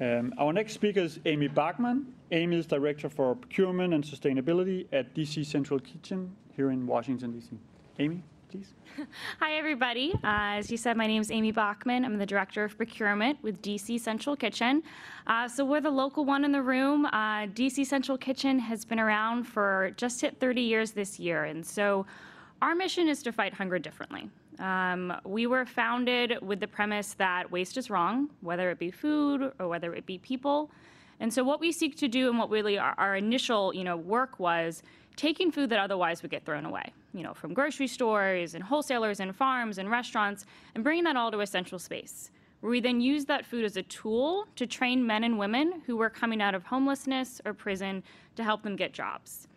Um, our next speaker is Amy Bachman. Amy is Director for Procurement and Sustainability at DC Central Kitchen here in Washington, D.C. Amy, please. Hi, everybody. Uh, as you said, my name is Amy Bachman. I'm the Director of Procurement with DC Central Kitchen. Uh, so we're the local one in the room. Uh, DC Central Kitchen has been around for just hit 30 years this year. And so our mission is to fight hunger differently. Um, we were founded with the premise that waste is wrong, whether it be food or whether it be people. And so what we seek to do and what really our, our initial you know, work was taking food that otherwise would get thrown away, you know, from grocery stores and wholesalers and farms and restaurants, and bringing that all to a central space. Where we then use that food as a tool to train men and women who were coming out of homelessness or prison to help them get jobs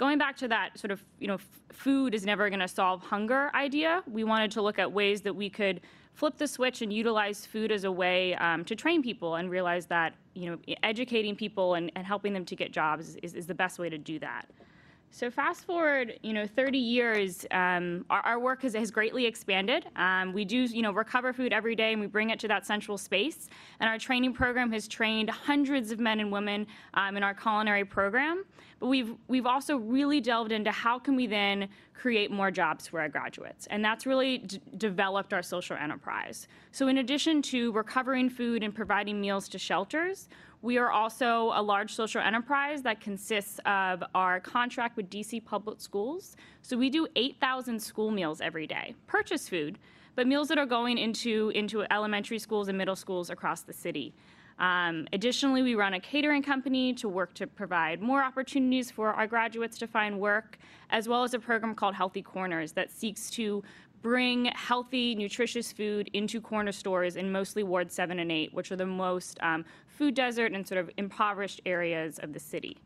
going back to that sort of, you know, food is never going to solve hunger idea, we wanted to look at ways that we could flip the switch and utilize food as a way um, to train people and realize that, you know, educating people and, and helping them to get jobs is, is the best way to do that. So fast forward, you know, 30 years, um, our, our, work has, has greatly expanded. Um, we do, you know, recover food every day and we bring it to that central space. And our training program has trained hundreds of men and women um, in our culinary program. But we've, we've also really delved into how can we then create more jobs for our graduates. And that's really developed our social enterprise. So in addition to recovering food and providing meals to shelters, we are also a large social enterprise that consists of our contract with DC Public Schools. So we do 8,000 school meals every day, purchase food, but meals that are going into, into elementary schools and middle schools across the city. Um, additionally, we run a catering company to work to provide more opportunities for our graduates to find work, as well as a program called Healthy Corners that seeks to bring healthy, nutritious food into corner stores in mostly Ward 7 and 8, which are the most um, food desert and sort of impoverished areas of the city.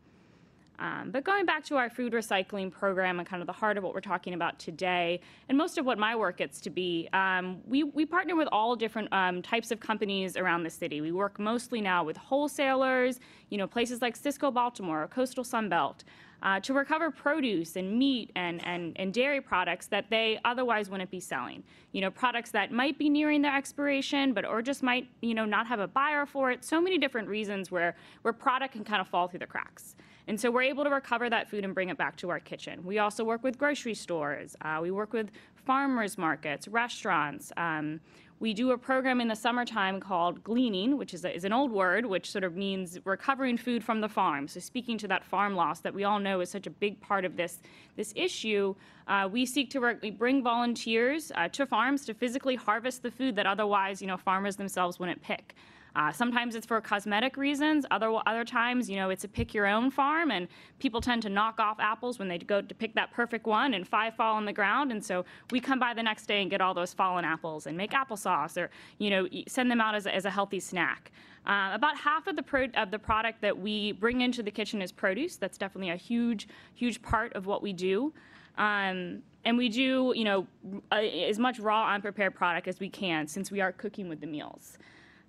Um, but going back to our food recycling program and kind of the heart of what we're talking about today, and most of what my work gets to be, um, we, we partner with all different um, types of companies around the city. We work mostly now with wholesalers, you know, places like Sysco Baltimore or Coastal Sunbelt uh, to recover produce and meat and, and, and dairy products that they otherwise wouldn't be selling. You know, products that might be nearing their expiration, but or just might, you know, not have a buyer for it. So many different reasons where, where product can kind of fall through the cracks. And so we're able to recover that food and bring it back to our kitchen. We also work with grocery stores. Uh, we work with farmers markets, restaurants. Um, we do a program in the summertime called gleaning, which is, a, is, an old word, which sort of means recovering food from the farm. So speaking to that farm loss that we all know is such a big part of this, this issue, uh, we seek to work, we bring volunteers uh, to farms to physically harvest the food that otherwise, you know, farmers themselves wouldn't pick. Uh, sometimes it's for cosmetic reasons. Other other times, you know, it's a pick your own farm, and people tend to knock off apples when they go to pick that perfect one, and five fall on the ground. And so we come by the next day and get all those fallen apples and make applesauce, or you know, send them out as a, as a healthy snack. Uh, about half of the pro- of the product that we bring into the kitchen is produce. That's definitely a huge, huge part of what we do. Um, and we do, you know, uh, as much raw unprepared product as we can since we are cooking with the meals.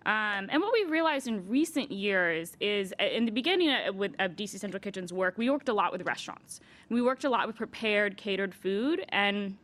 Um, and what we've realized in recent years is, uh, in the beginning of, with, of DC Central Kitchen's work, we worked a lot with restaurants. We worked a lot with prepared, catered food, and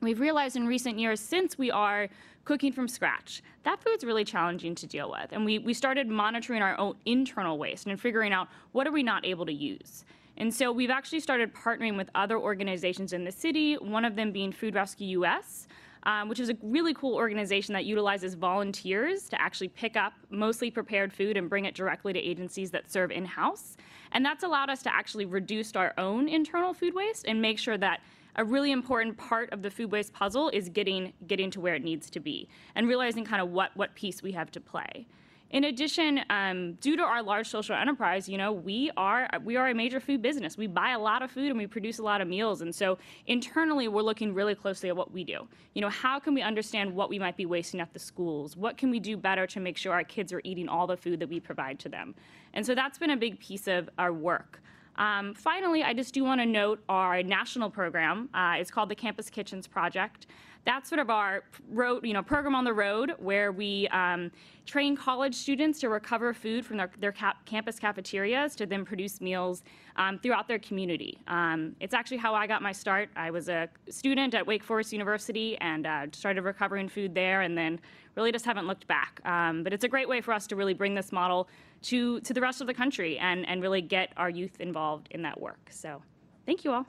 we've realized in recent years, since we are cooking from scratch, that food's really challenging to deal with. And we, we started monitoring our own internal waste and figuring out what are we not able to use. And so we've actually started partnering with other organizations in the city, one of them being Food Rescue US, um, which is a really cool organization that utilizes volunteers to actually pick up mostly prepared food and bring it directly to agencies that serve in house. And that's allowed us to actually reduce our own internal food waste and make sure that a really important part of the food waste puzzle is getting getting to where it needs to be and realizing kind of what what piece we have to play. In addition, um, due to our large social enterprise, you know, we are we are a major food business. We buy a lot of food and we produce a lot of meals, and so internally we're looking really closely at what we do. You know, how can we understand what we might be wasting at the schools? What can we do better to make sure our kids are eating all the food that we provide to them? And so that's been a big piece of our work. Um, finally, I just do want to note our national program. Uh, it's called the Campus Kitchens Project. That's sort of our road, you know, program on the road where we um, train college students to recover food from their, their cap- campus cafeterias to then produce meals um, throughout their community. Um, it's actually how I got my start. I was a student at Wake Forest University and uh, started recovering food there, and then really just haven't looked back. Um, but it's a great way for us to really bring this model to to the rest of the country and and really get our youth involved in that work. So, thank you all.